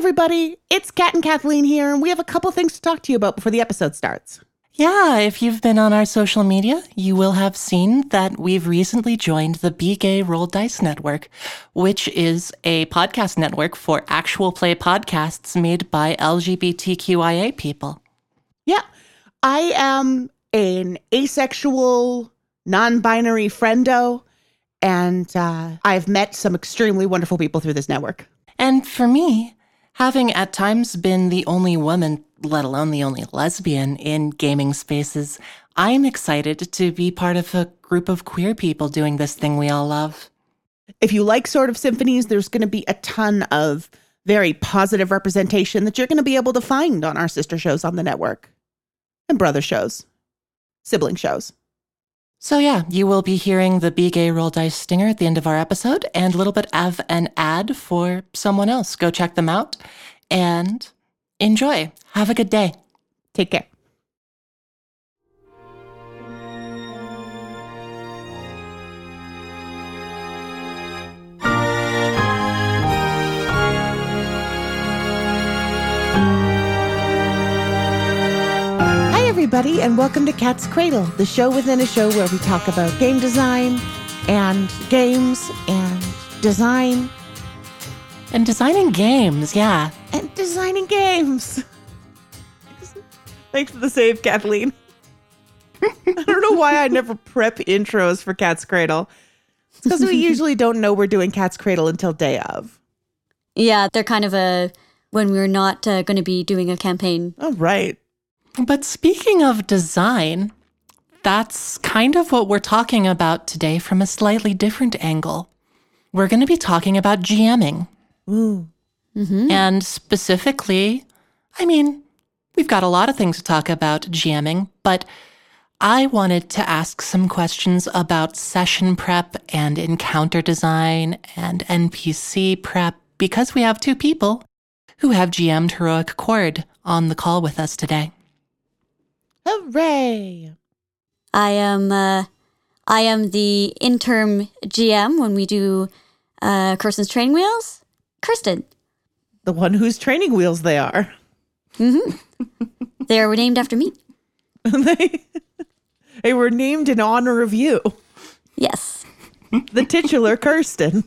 everybody. It's Kat and Kathleen here, and we have a couple things to talk to you about before the episode starts. Yeah, if you've been on our social media, you will have seen that we've recently joined the Be Gay Roll Dice Network, which is a podcast network for actual play podcasts made by LGBTQIA people. Yeah, I am an asexual, non binary friendo, and uh, I've met some extremely wonderful people through this network. And for me, having at times been the only woman, let alone the only lesbian in gaming spaces, I'm excited to be part of a group of queer people doing this thing we all love. If you like Sword of Symphonies, there's going to be a ton of very positive representation that you're going to be able to find on our sister shows on the network and brother shows, sibling shows. So, yeah, you will be hearing the Be Gay Roll Dice Stinger at the end of our episode and a little bit of an ad for someone else. Go check them out and enjoy. Have a good day. Take care. Everybody, and welcome to Cat's Cradle, the show within a show where we talk about game design and games and design And designing games, yeah. and designing games. Thanks for the save, Kathleen. I don't know why I never prep intros for Cat's Cradle. It's because we usually don't know we're doing Cat's Cradle until day of. Yeah, they're kind of a when we're not uh, going to be doing a campaign. All right. But speaking of design, that's kind of what we're talking about today from a slightly different angle. We're going to be talking about GMing. Ooh. Mm-hmm. And specifically, I mean, we've got a lot of things to talk about GMing, but I wanted to ask some questions about session prep and encounter design and NPC prep because we have two people who have GM'd Heroic Chord on the call with us today. Hooray. I am uh, I am the interim GM when we do uh, Kirsten's training wheels. Kirsten, The one whose training wheels they are. Mm-hmm. they are named after me. they, they were named in honor of you, Yes, the titular Kirsten.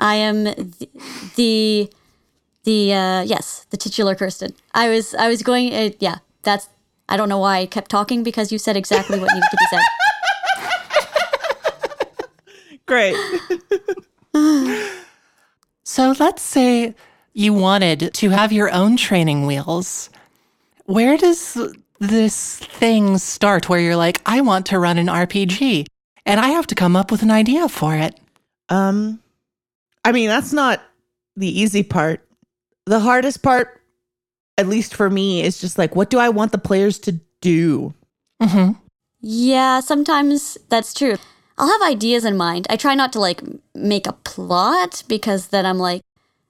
I am the the, the uh, yes the titular Kirsten. I was I was going uh, yeah that's I don't know why I kept talking because you said exactly what needed to be said. Great. So let's say you wanted to have your own training wheels. Where does this thing start where you're like, I want to run an RPG and I have to come up with an idea for it? Um, I mean, that's not the easy part. The hardest part, at least for me, is just like, what do I want the players to do? hmm Yeah, sometimes that's true. I'll have ideas in mind. I try not to like make a plot because then I'm like,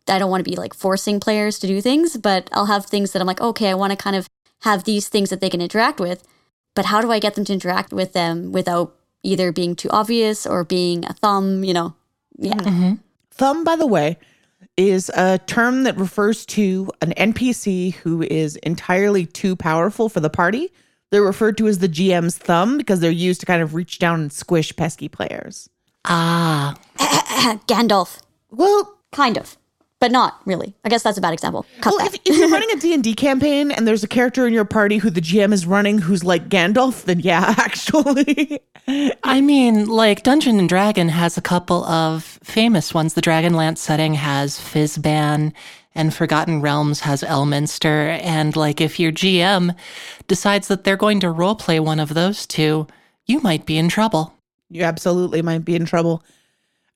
I don't want to be like forcing players to do things, but I'll have things that I'm like, okay, I want to kind of have these things that they can interact with. But how do I get them to interact with them without either being too obvious or being a thumb, you know? Yeah. Thumb, by the way, is a term that refers to an NPC who is entirely too powerful for the party. They're referred to as the GM's thumb because they're used to kind of reach down and squish pesky players. Ah, Gandalf, Well, kind of, but not really. I guess that's a bad example. Cut well, that. if, if you're running a D&D campaign and there's a character in your party who the GM is running who's like Gandalf, then yeah, actually. I mean, like Dungeon and Dragon has a couple of famous ones. The Dragonlance setting has Fizban, and Forgotten Realms has Elminster. And like, if your GM decides that they're going to roleplay one of those two, you might be in trouble. you absolutely might be in trouble.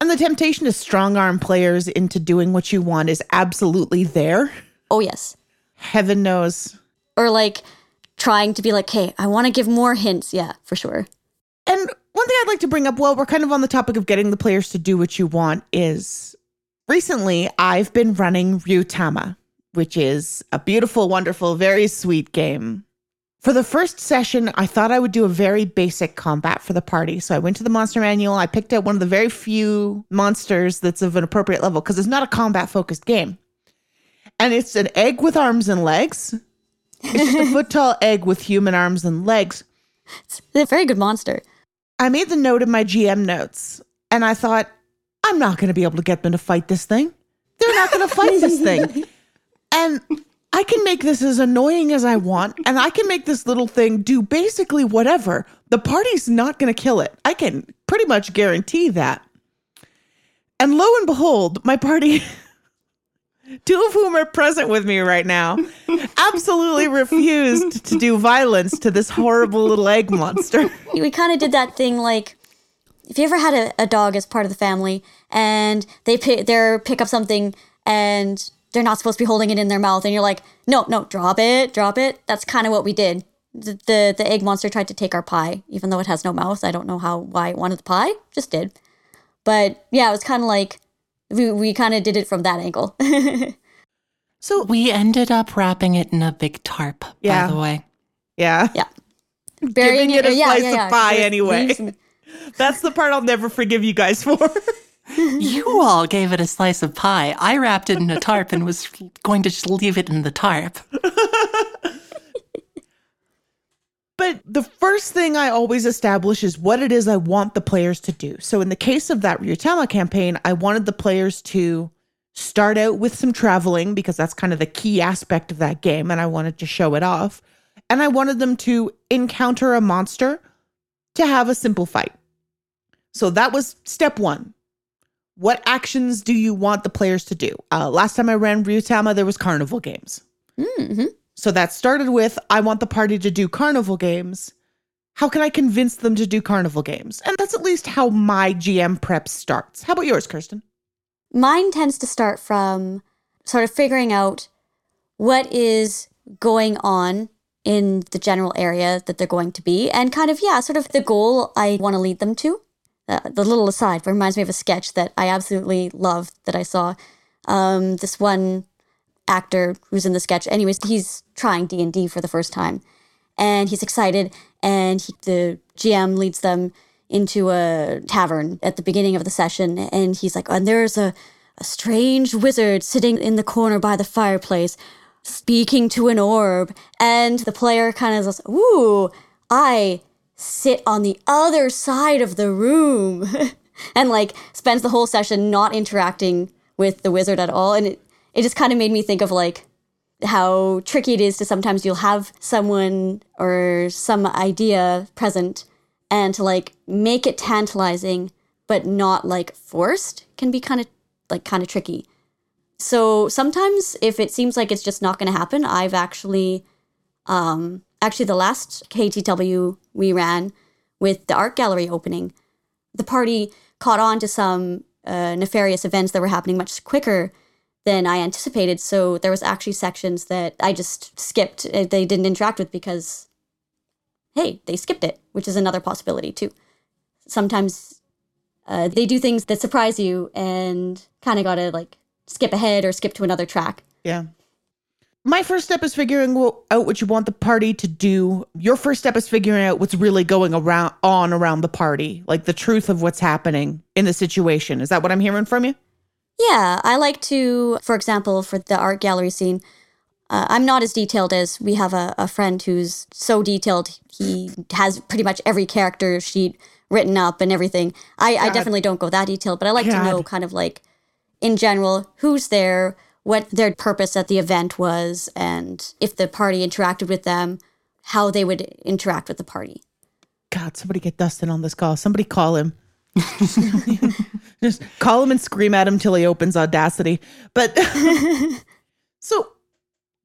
And the temptation to strong arm players into doing what you want is absolutely there. oh, yes. Heaven knows. Or like trying to be like, hey, I want to give more hints. Yeah, for sure. And one thing I'd like to bring up while we're kind of on the topic of getting the players to do what you want is recently I've been running Ryutama, which is a beautiful, wonderful, very sweet game. For the first session, I thought I would do a very basic combat for the party. So I went to the monster manual. I picked out one of the very few monsters that's of an appropriate level because it's not a combat focused game. And it's an egg with arms and legs. It's just a foot tall egg with human arms and legs. It's a very good monster. I made the note in my GM notes and I thought, I'm not going to be able to get them to fight this thing. They're not going to fight this thing. And I can make this as annoying as I want, and I can make this little thing do basically whatever. The party's not going to kill it. I can pretty much guarantee that. And lo and behold, my party, two of whom are present with me right now, absolutely refused to do violence to this horrible little egg monster. We kind of did that thing like if you ever had a, a dog as part of the family and they pick, they pick up something and they're not supposed to be holding it in their mouth. And you're like no no drop it drop it. That's kind of what we did. The, the the egg monster tried to take our pie even though it has no mouth. I don't know how why it wanted the pie just did. But yeah it was kind of like we, we kind of did it from that angle. So, We ended up wrapping it in a big tarp, Yeah. by the way. yeah, yeah. Burying it a yeah, slice yeah, of pie anyway. leaves that's the part I'll never forgive you guys for. You all gave it a slice of pie. I wrapped it in a tarp and was going to just leave it in the tarp. But the first thing I always establish is what it is I want the players to do. So in the case of that Ryutama campaign, I wanted the players to start out with some traveling because that's kind of the key aspect of that game and I wanted to show it off. And I wanted them to encounter a monster to have a simple fight. So that was step 1. What actions do you want the players to do? Uh, last time I ran Ryutama, there was carnival games. Mhm. So that started with I want the party to do carnival games. How can I convince them to do carnival games? And that's at least how my GM prep starts. How about yours, Kirsten? Mine tends to start from sort of figuring out what is going on in the general area that they're going to be and kind of, yeah, sort of the goal I want to lead them to. Uh, the little aside reminds me of a sketch that I absolutely love that I saw. Um, this one actor who's in the sketch, anyways, he's trying D&D for the first time and he's excited and he, the gm leads them into a tavern at the beginning of the session and he's like and there's a, a strange wizard sitting in the corner by the fireplace speaking to an orb and the player kind of says, ooh i sit on the other side of the room and like spends the whole session not interacting with the wizard at all. And it, it just kind of made me think of like how tricky it is to sometimes you'll have someone or some idea present and to like make it tantalizing but not like forced can be kind of like kind of tricky. So sometimes if it seems like it's just not going to happen i've actually um actually the last ktw we ran with the art gallery opening the party caught on to some uh, nefarious events that were happening much quicker than I anticipated. So there was actually sections that I just skipped. uh, They didn't interact with because, hey, they skipped it, which is another possibility too. Sometimes uh, they do things that surprise you and kind of got to like skip ahead or skip to another track. Yeah. My first step is figuring out what you want the party to do. Your first step is figuring out what's really going around on around the party, like the truth of what's happening in the situation. Is that what I'm hearing from you? Yeah, I like to, for example, for the art gallery scene, uh, I'm not as detailed as we have a, a friend who's so detailed. He has pretty much every character sheet written up and everything. I, I definitely don't go that detailed, but I like to know kind of like in general who's there, what their purpose at the event was, and if the party interacted with them, how they would interact with the party. God, somebody get Dustin on this call. Somebody call him. Just call him and scream at him till he opens Audacity. But so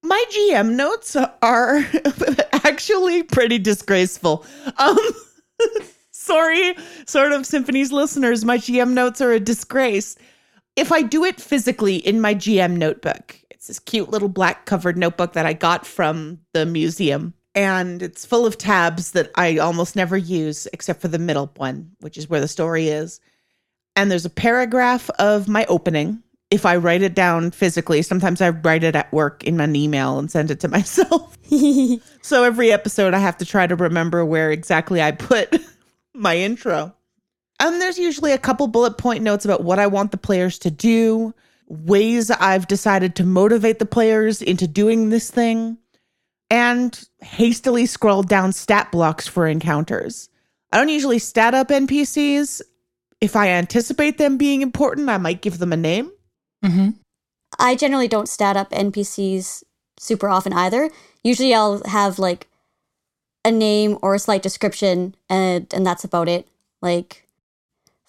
my GM notes are actually pretty disgraceful. Um sorry, Sword of Symphonies listeners, my GM notes are a disgrace. If I do it physically in my GM notebook, it's this cute little black covered notebook that I got from the museum. And it's full of tabs that I almost never use except for the middle one, which is where the story is. And there's a paragraph of my opening. If I write it down physically, sometimes I write it at work in an email and send it to myself. so every episode, I have to try to remember where exactly I put my intro. And there's usually a couple bullet point notes about what I want the players to do, ways I've decided to motivate the players into doing this thing, and hastily scrolled down stat blocks for encounters. I don't usually stat up NPCs. If I anticipate them being important, I might give them a name. hmm I generally don't stat up NPCs super often either. Usually I'll have like a name or a slight description and and that's about it. Like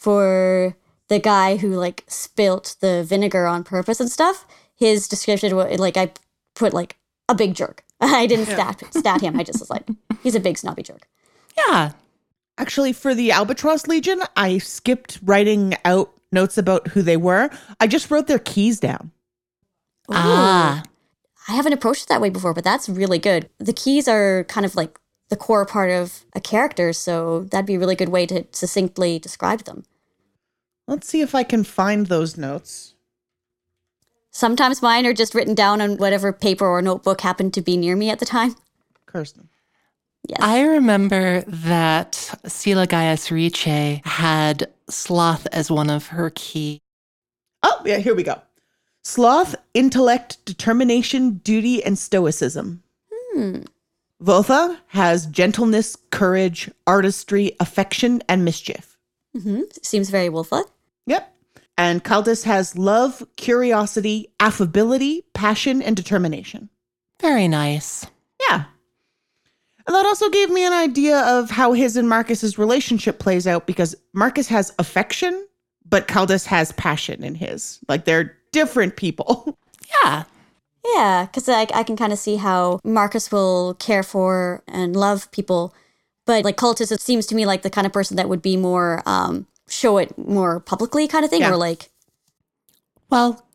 for the guy who like spilt the vinegar on purpose and stuff, his description was like I put like a big jerk. I didn't stat stat him. I just was like he's a big snobby jerk. Yeah. Actually, for the Albatross Legion, I skipped writing out notes about who they were. I just wrote their keys down. Ooh. Ah. I haven't approached it that way before, but that's really good. The keys are kind of like the core part of a character, so that'd be a really good way to succinctly describe them. Let's see if I can find those notes. Sometimes mine are just written down on whatever paper or notebook happened to be near me at the time. Kirsten. Yes. I remember that Sila Gaius Riche had sloth as one of her key. Oh, yeah, here we go. Sloth, intellect, determination, duty, and stoicism. Hmm. Votha has gentleness, courage, artistry, affection, and mischief. hmm Seems very Wolfa. Yep. And Kaldis has love, curiosity, affability, passion, and determination. Very nice. Yeah. And that also gave me an idea of how his and Marcus's relationship plays out because Marcus has affection, but Kaldis has passion in his. Like they're different people. Yeah. Yeah, because I, I can kind of see how Marcus will care for and love people, but like cultist, it seems to me like the kind of person that would be more um, show it more publicly, kind of thing, Yeah. or like Well,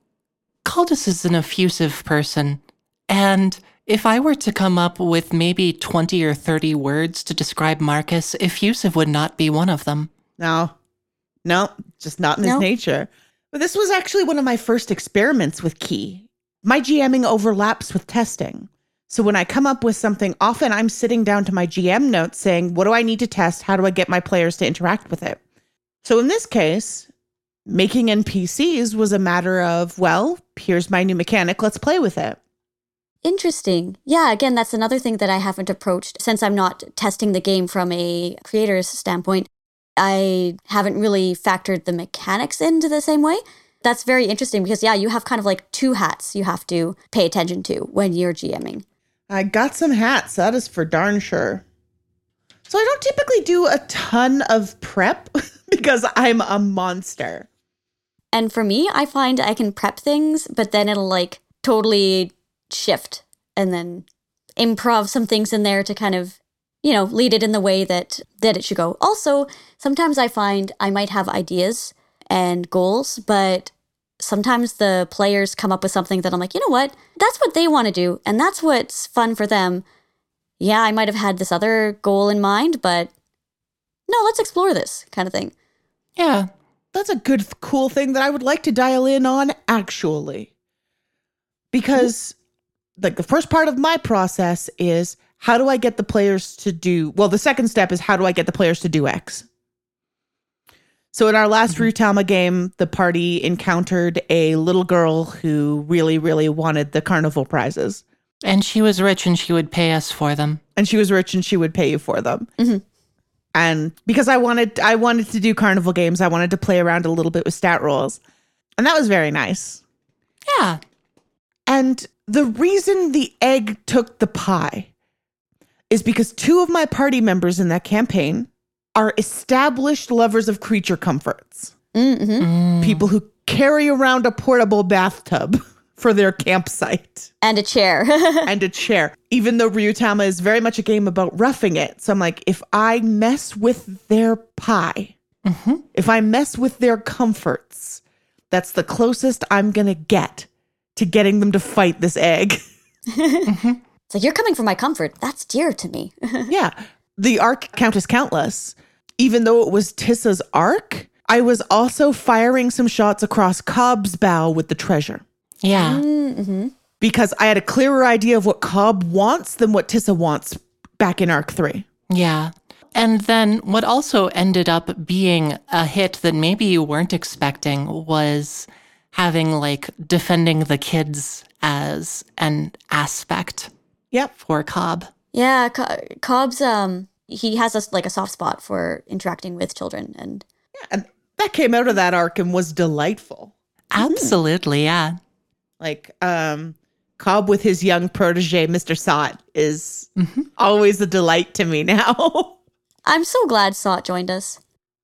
Cultus is an effusive person. And if I were to come up with maybe 20 or 30 words to describe Marcus, effusive would not be one of them. No, no, just not in his nature. But this was actually one of my first experiments with Key. My GMing overlaps with testing. So when I come up with something, often I'm sitting down to my GM notes saying, what do I need to test? How do I get my players to interact with it? So in this case, making NPCs was a matter of, well, here's my new mechanic, let's play with it. Interesting. Yeah, again, that's another thing that I haven't approached since I'm not testing the game from a creator's standpoint. I haven't really factored the mechanics into the same way. That's very interesting because, yeah, you have kind of like two hats you have to pay attention to when you're GMing. I got some hats, that is for darn sure. So I don't typically do a ton of prep because I'm a monster. And for me, I find I can prep things, but then it'll like totally shift and then improv some things in there to kind of, you know, lead it in the way that that it should go. Also, sometimes I find I might have ideas and goals, but sometimes the players come up with something that I'm like, you know what? That's what they want to do, and that's what's fun for them. Yeah, I might have had this other goal in mind, but no, let's explore this kind of thing. Yeah. That's a good, cool thing that I would like to dial in on, actually. Because, like, the first part of my process is how do I get the players to do, well, the second step is how do I get the players to do X? So, in our last Ryutama game, the party encountered a little girl who really, really wanted the carnival prizes. And she was rich and she would pay us for them. and she was rich and she would pay you for them. Mhm. And because I wanted I wanted to do carnival games, I wanted to play around a little bit with stat rolls. And that was very nice. Yeah. And the reason the egg took the pie is because two of my party members in that campaign are established lovers of creature comforts. Mm-hmm. Mm. People who carry around a portable bathtub for their campsite. And a chair. and a chair. Even though Ryutama is very much a game about roughing it. So I'm like, if I mess with their pie, Mhm. if I mess with their comforts, that's the closest I'm going to get to getting them to fight this egg. It's like, you're coming for my comfort. That's dear to me. yeah. The arc count is countless. Even though it was Tissa's arc, I was also firing some shots across Cobb's bow with the treasure. Yeah. mm-hmm. Because I had a clearer idea of what Cobb wants than what Tissa wants back in arc three. Yeah. And then what also ended up being a hit that maybe you weren't expecting was having like defending the kids as an aspect Yep. for Cobb. Yeah, Co- Cobb's um he has a, like a soft spot for interacting with children and And that came out of that arc and was delightful. Absolutely, yeah. Like, um, Cobb with his young protege, Mr. Sot, is always a delight to me now. I'm so glad Sot joined us.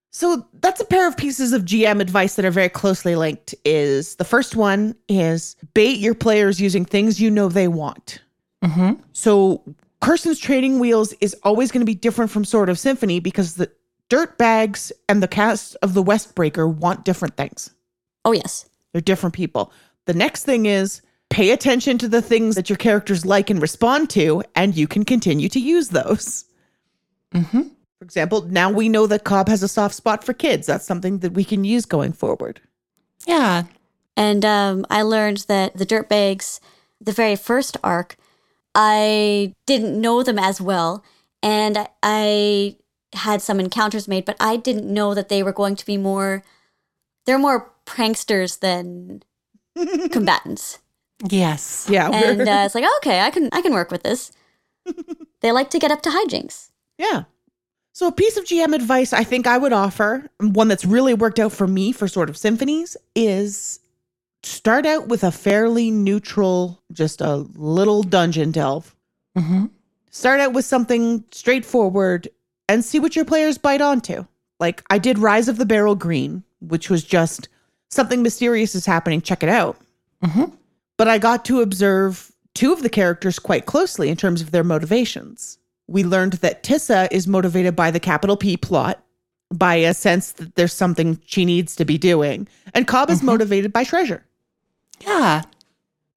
so that's a pair of pieces of GM advice that are very closely linked. Is the first one is bait your players using things you know they want. hmm So Kirsten's training wheels is always going to be different from Sword of Symphony because the dirt bags and the cast of the Westbreaker want different things. Oh yes. They're different people. The next thing is pay attention to the things that your characters like and respond to, and you can continue to use those. hmm For example, now we know that Cobb has a soft spot for kids. That's something that we can use going forward. Yeah. And um, I learned that the dirtbags, the very first arc, I didn't know them as well, and I had some encounters made, but I didn't know that they were going to be more. They're more pranksters than combatants, Yes. Yeah. and we're- uh, it's like okay, I can I can work with this. they like to get up to hijinks. Yeah. So a piece of GM advice I think I would offer, one that's really worked out for me for Sword of Symphonies, is start out with a fairly neutral, just a little dungeon delve. hmm Start out with something straightforward and see what your players bite onto. Like I did Rise of the Barrel Green, which was just something mysterious is happening, check it out. hmm But I got to observe two of the characters quite closely in terms of their motivations. We learned that Tissa is motivated by the capital P plot, by a sense that there's something she needs to be doing, and Cobb is Mhm. motivated by treasure. Yeah.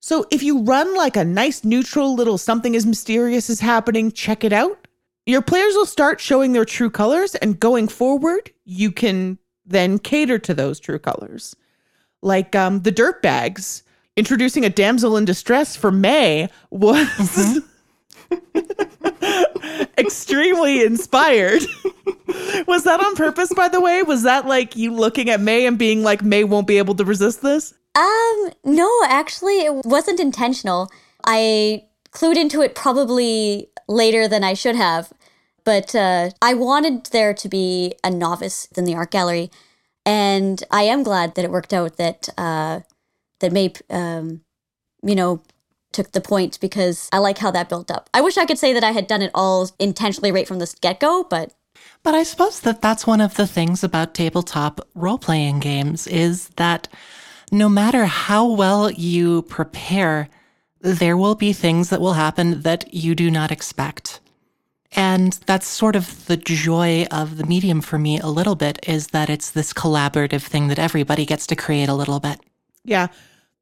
So if you run like a nice neutral little something as mysterious is happening, check it out. Your players will start showing their true colors, and going forward, you can then cater to those true colors. Like um, the dirt bags, introducing a damsel in distress for May was extremely inspired. was that on purpose, by the way? Was that like you looking at May and being like, May won't be able to resist this? Um, no, actually, it wasn't intentional. I clued into it probably later than I should have, but uh, I wanted there to be a novice in the art gallery, and I am glad that it worked out that uh, that May, um, you know, took the point because I like how that built up. I wish I could say that I had done it all intentionally right from the get go, but But I suppose that that's one of the things about tabletop role playing games is that no matter how well you prepare, there will be things that will happen that you do not expect. And that's sort of the joy of the medium for me a little bit is that it's this collaborative thing that everybody gets to create a little bit. Yeah.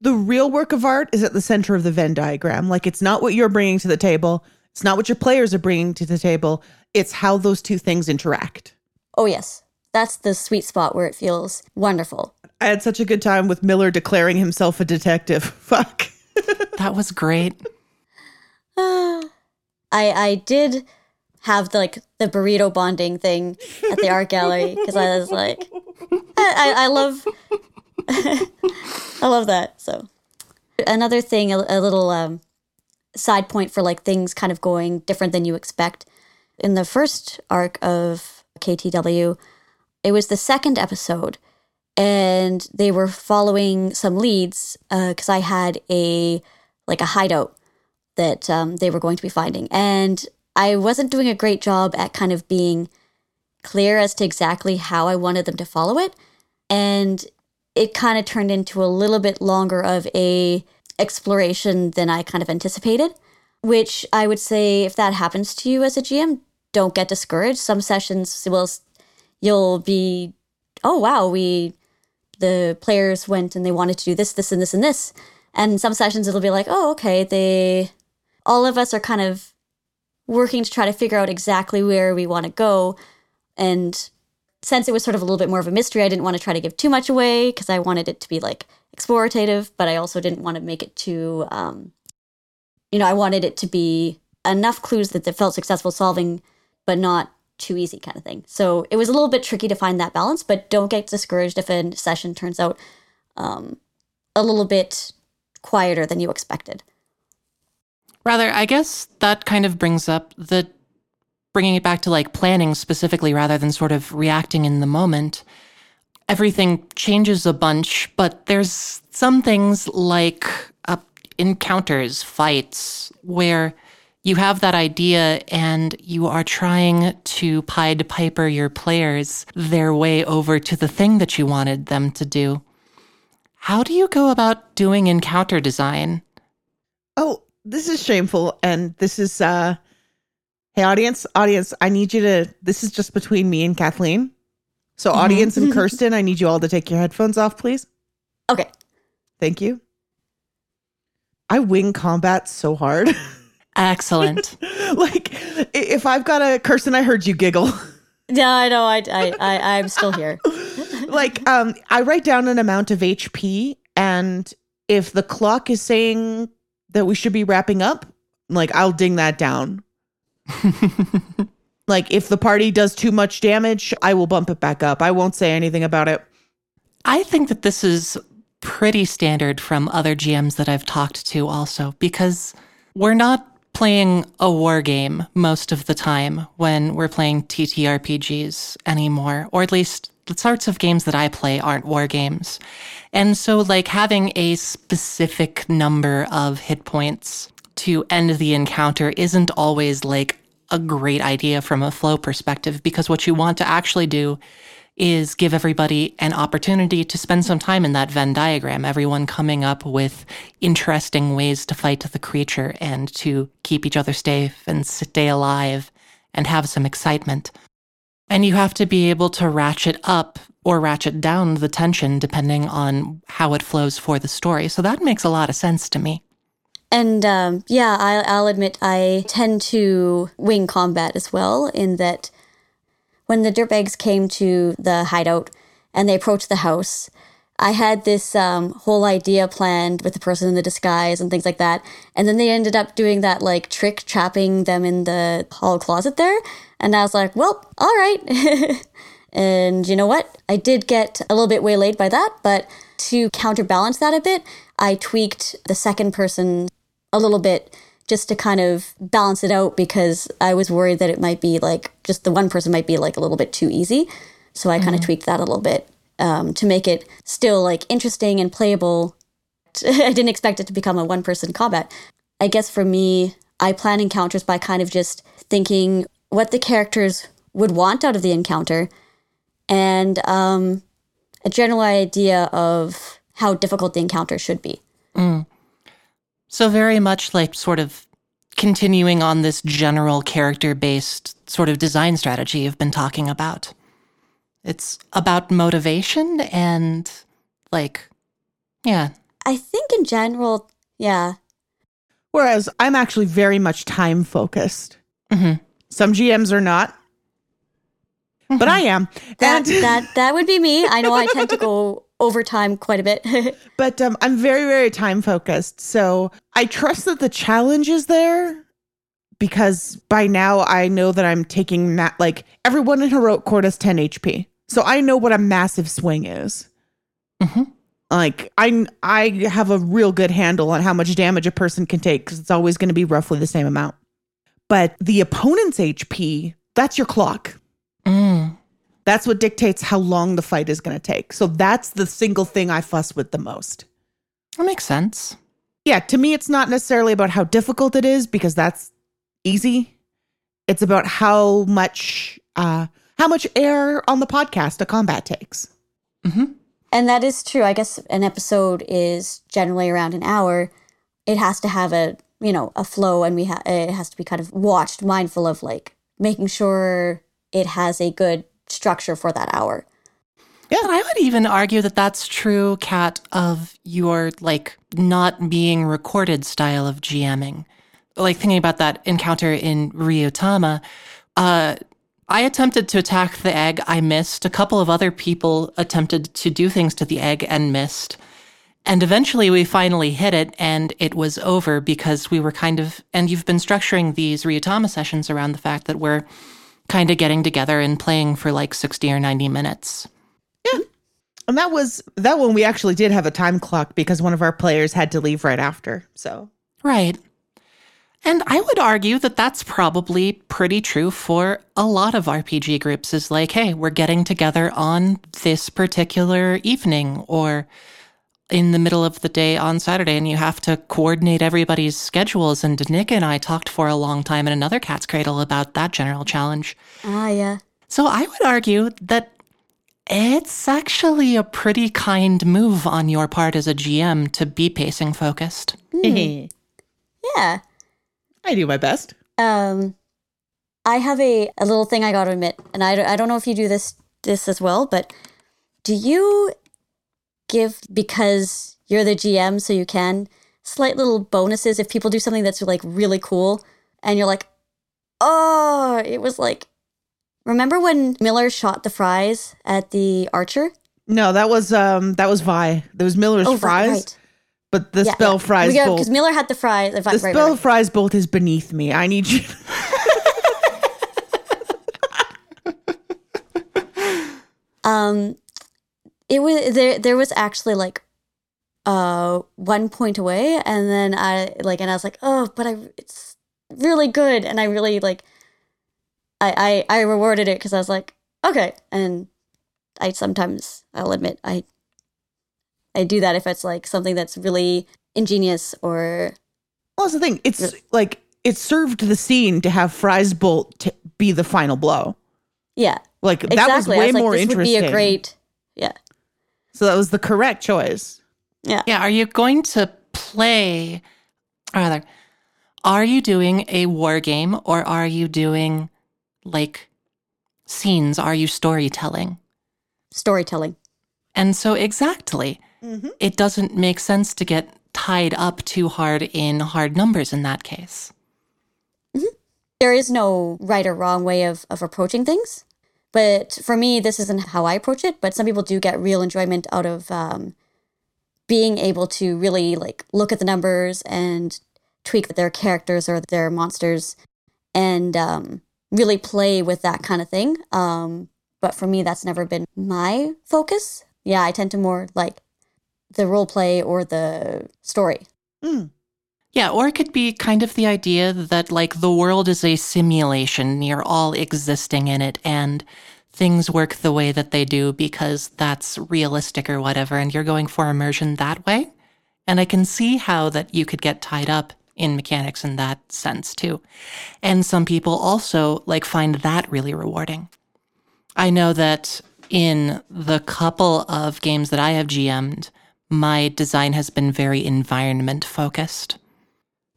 The real work of art is at the center of the Venn diagram. Like it's not what you're bringing to the table, it's not what your players are bringing to the table, it's how those two things interact. oh yes, that's the sweet spot where it feels wonderful. I had such a good time with Miller declaring himself a detective. Fuck. That was great. I I did have the, like the burrito bonding thing at the art gallery because I was like, I, I, I love, I love that. So another thing, a, a little um, side point for like things kind of going different than you expect. In the first arc of KTW, it was the second episode, and they were following some leads because I had a like a hideout that um, they were going to be finding. And I wasn't doing a great job at kind of being clear as to exactly how I wanted them to follow it. And it kind of turned into a little bit longer of a exploration than I kind of anticipated, which I would say if that happens to you as a GM, don't get discouraged. Some sessions will you'll be oh wow, we the players went and they wanted to do this, this, and this, and this. And some sessions it'll be like, oh, okay, they all of us are kind of working to try to figure out exactly where we want to go. And since it was sort of a little bit more of a mystery, I didn't want to try to give too much away because I wanted it to be like explorative, but I also didn't want to make it too, um, you know, I wanted it to be enough clues that they felt successful solving, but not too easy kind of thing. So it was a little bit tricky to find that balance, but don't get discouraged if a session turns out um, a little bit quieter than you expected. Rather, I guess that kind of brings up the bringing it back to like planning specifically rather than sort of reacting in the moment. Everything changes a bunch, but there's some things like uh, encounters, fights, where you have that idea and you are trying to Pied Piper your players their way over to the thing that you wanted them to do. How do you go about doing encounter design? Oh, this is shameful. And this is, uh, hey, audience, audience, I need you to, this is just between me and Kathleen. So, Mm-hmm. audience and Kirsten, I need you all to take your headphones off, please. Okay. Thank you. I wing combat so hard. Excellent. like, if I've got a Kirsten, I heard you giggle. Yeah, I know. I, I, I, I'm still here. like um i write down an amount of hp and if the clock is saying that we should be wrapping up like i'll ding that down like if the party does too much damage i will bump it back up i won't say anything about it I think that this is pretty standard from other GMs that I've talked to also because we're not playing a war game most of the time when we're playing TTRPGs anymore, or at least the sorts of games that I play aren't war games. And so, like, having a specific number of hit points to end the encounter isn't always like a great idea from a flow perspective because what you want to actually do is give everybody an opportunity to spend some time in that Venn diagram, everyone coming up with interesting ways to fight the creature and to keep each other safe and stay alive and have some excitement. And you have to be able to ratchet up or ratchet down the tension depending on how it flows for the story. So that makes a lot of sense to me. And um, yeah, I, I'll admit I tend to wing combat as well, in that when the dirtbags came to the hideout and they approached the house, I had this um, whole idea planned with the person in the disguise and things like that. And then they ended up doing that like trick trapping them in the hall closet there. And I was like, well, all right. and you know what? I did get a little bit waylaid by that, but to counterbalance that a bit, I tweaked the second person a little bit just to kind of balance it out because I was worried that it might be like just the one person might be like a little bit too easy. So I kind of tweaked that a little bit um, to make it still like interesting and playable. I didn't expect it to become a one person combat. I guess for me, I plan encounters by kind of just thinking what the characters would want out of the encounter and um, a general idea of how difficult the encounter should be. So, very much like sort of continuing on this general character based sort of design strategy you've been talking about. It's about motivation and like, yeah. I think in general, yeah. whereas i'm actually very much time focused hmm some gms are not but i am That And- that that would be me. I know I tend to go overtime quite a bit. but um, I'm very, very time focused. So I trust that the challenge is there because by now I know that I'm taking that, like everyone in Heroic Court has 10 HP. So I know what a massive swing is. Mhm. Like I, I have a real good handle on how much damage a person can take because it's always going to be roughly the same amount. But the opponent's HP, that's your clock. Mm. That's what dictates how long the fight is going to take. So that's the single thing I fuss with the most. That makes sense. Yeah, to me, it's not necessarily about how difficult it is because that's easy. It's about how much, uh, how much air on the podcast a combat takes. hmm and that is true. I guess an episode is generally around an hour. It has to have a you know a flow, and we ha- it has to be kind of watched, mindful of like making sure it has a good structure for that hour. Yeah, but I would even argue that that's true, Kat, of your like not being recorded style of GMing. Like thinking about that encounter in Ryutama, uh, I attempted to attack the egg. I missed. A couple of other people attempted to do things to the egg and missed. And eventually we finally hit it and it was over because we were kind of, and you've been structuring these Ryutama sessions around the fact that we're kind of getting together and playing for like 60 or 90 minutes. Yeah. And that was that one we actually did have a time clock because one of our players had to leave right after. So Right. And I would argue that that's probably pretty true for a lot of RPG groups is like, hey, we're getting together on this particular evening or in the middle of the day on Saturday, and you have to coordinate everybody's schedules. And Nick and I talked for a long time in another Cat's Cradle about that general challenge. Ah, yeah. So I would argue that it's actually a pretty kind move on your part as a GM to be pacing focused. Yeah. I do my best. Um, I have a, a little thing I got to admit, and I, don't- I don't know if you do this this as well, but do you give because you're the GM, so you can slight little bonuses if people do something that's like really cool, and you're like, oh, it was like, remember when Miller shot the fries at the archer? No, that was um that was Vi. There was Miller's Oh, fries, right. but the spell fries bolt. because Miller had the fries. the right, spell right. fries bolt is beneath me. I need you. Um, it was there. There was actually like, uh, one point away, and then I like, and I was like, oh, but I, it's really good, and I really like, I I, I rewarded it because I was like, okay, and I sometimes I'll admit I, I do that if it's like something that's really ingenious or Well, that's the thing. It's like it served the scene to have fries bolt to be the final blow. yeah, Like that was way was like, more interesting. would be a great, so that was the correct choice. yeah. Yeah, are you going to play, or rather, are you doing a war game or are you doing like scenes? Are you storytelling? Storytelling. And so, exactly, Mm-hmm. it doesn't make sense to get tied up too hard in hard numbers in that case. there is no right or wrong way of, of approaching things. But for me, this isn't how I approach it. But some people do get real enjoyment out of um, being able to really like look at the numbers and tweak their characters or their monsters and um, really play with that kind of thing. Um, but for me, that's never been my focus. Yeah, I tend to more like the role play or the story. Mm. Yeah, or it could be kind of the idea that, like, the world is a simulation, you're all existing in it, and things work the way that they do because that's realistic or whatever, and you're going for immersion that way. And I can see how that you could get tied up in mechanics in that sense too. And some people also like find that really rewarding. I know that in the couple of games that I have GM'd, my design has been very environment focused.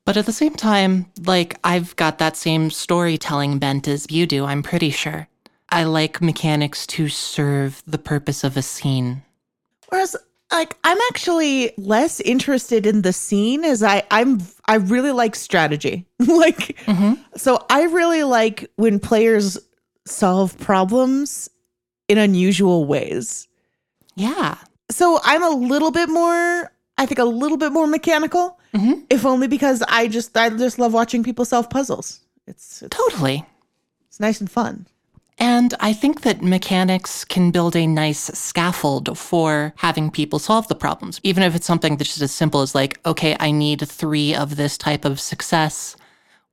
But at the same time, like, I've got that same storytelling bent as you do, I'm pretty sure. I like mechanics to serve the purpose of a scene. Whereas, like, I'm actually less interested in the scene as I I'm I really like strategy. like, Mhm. so I really like when players solve problems in unusual ways. Yeah. So I'm a little bit more, I think, a little bit more mechanical, Mhm. if only because I just I just love watching people solve puzzles. It's it's, Totally. it's nice and fun. And I think that mechanics can build a nice scaffold for having people solve the problems, even if it's something that's just as simple as, like, okay, I need three of this type of success.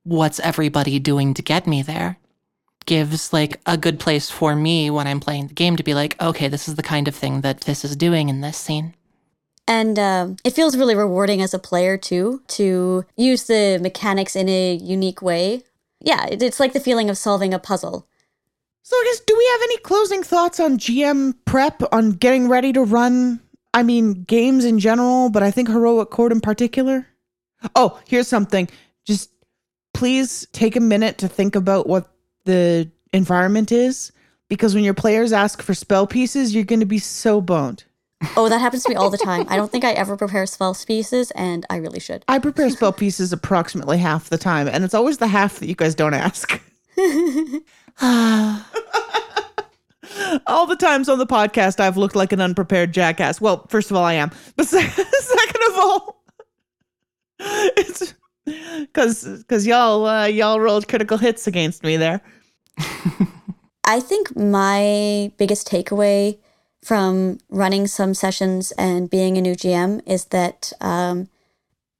What's everybody doing to get me there? Gives like a good place for me when I'm playing the game to be like, okay, this is the kind of thing that this is doing in this scene. And um, it feels really rewarding as a player too to use the mechanics in a unique way. Yeah, it's like the feeling of solving a puzzle. So I guess do we have any closing thoughts on GM prep on getting ready to run? I mean, games in general, but I think heroic court in particular. Oh, here's something. Just please take a minute to think about what the environment is, because when your players ask for spell pieces, you're going to be so boned. Oh, that happens to me all the time. I don't think I ever prepare spell pieces, and I really should. I prepare spell pieces approximately half the time, and it's always the half that you guys don't ask. all the times on the podcast I've looked like an unprepared jackass. Well, first of all, I am, but second of all, it's because because y'all uh, y'all rolled critical hits against me there. I think my biggest takeaway from running some sessions and being a new GM is that um,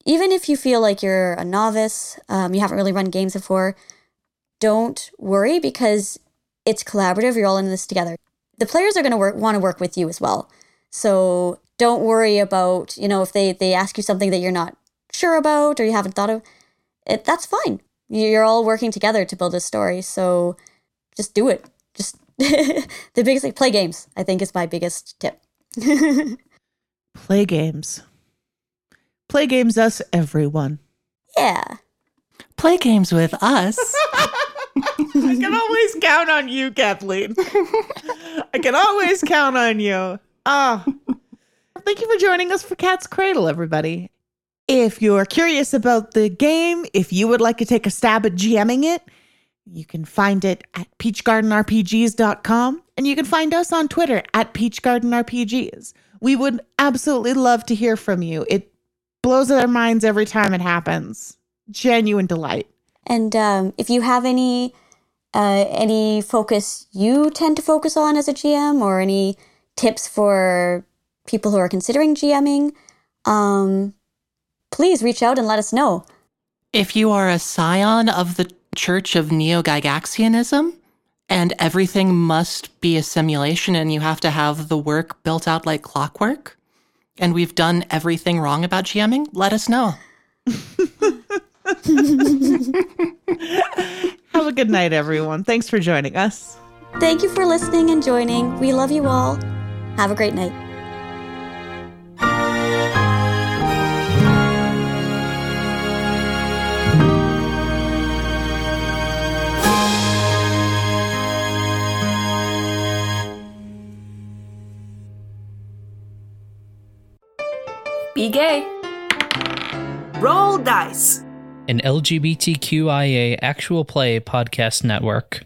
even if you feel like you're a novice, um, you haven't really run games before, don't worry because it's collaborative. You're all in this together. The players are going to want to work with you as well. So don't worry about you know if they they ask you something that you're not sure about or you haven't thought of it. That's fine. You're all working together to build a story. So just do it. Just the biggest like play games. I think is my biggest tip. Play games. Play games, us, everyone. Yeah. Play games with us. I can always count on you, Kathleen. I can always count on you. Ah. Thank you for joining us for Cat's Cradle, everybody. If you're curious about the game, if you would like to take a stab at GMing it, you can find it at peachgardenrpgs.com and you can find us on Twitter at peachgardenrpgs. We would absolutely love to hear from you. It blows our minds every time it happens. Genuine delight. And um, if you have any uh, any focus you tend to focus on as a GM, or any tips for people who are considering GMing, um, please reach out and let us know. If you are a scion of the Church of Neo Gygaxianism, and everything must be a simulation, and you have to have the work built out like clockwork, and we've done everything wrong about GMing, let us know. Have a good night, everyone. Thanks for joining us. Thank you for listening and joining. We love you all. Have a great night. Be gay. Roll dice. An LGBTQIA actual play podcast network.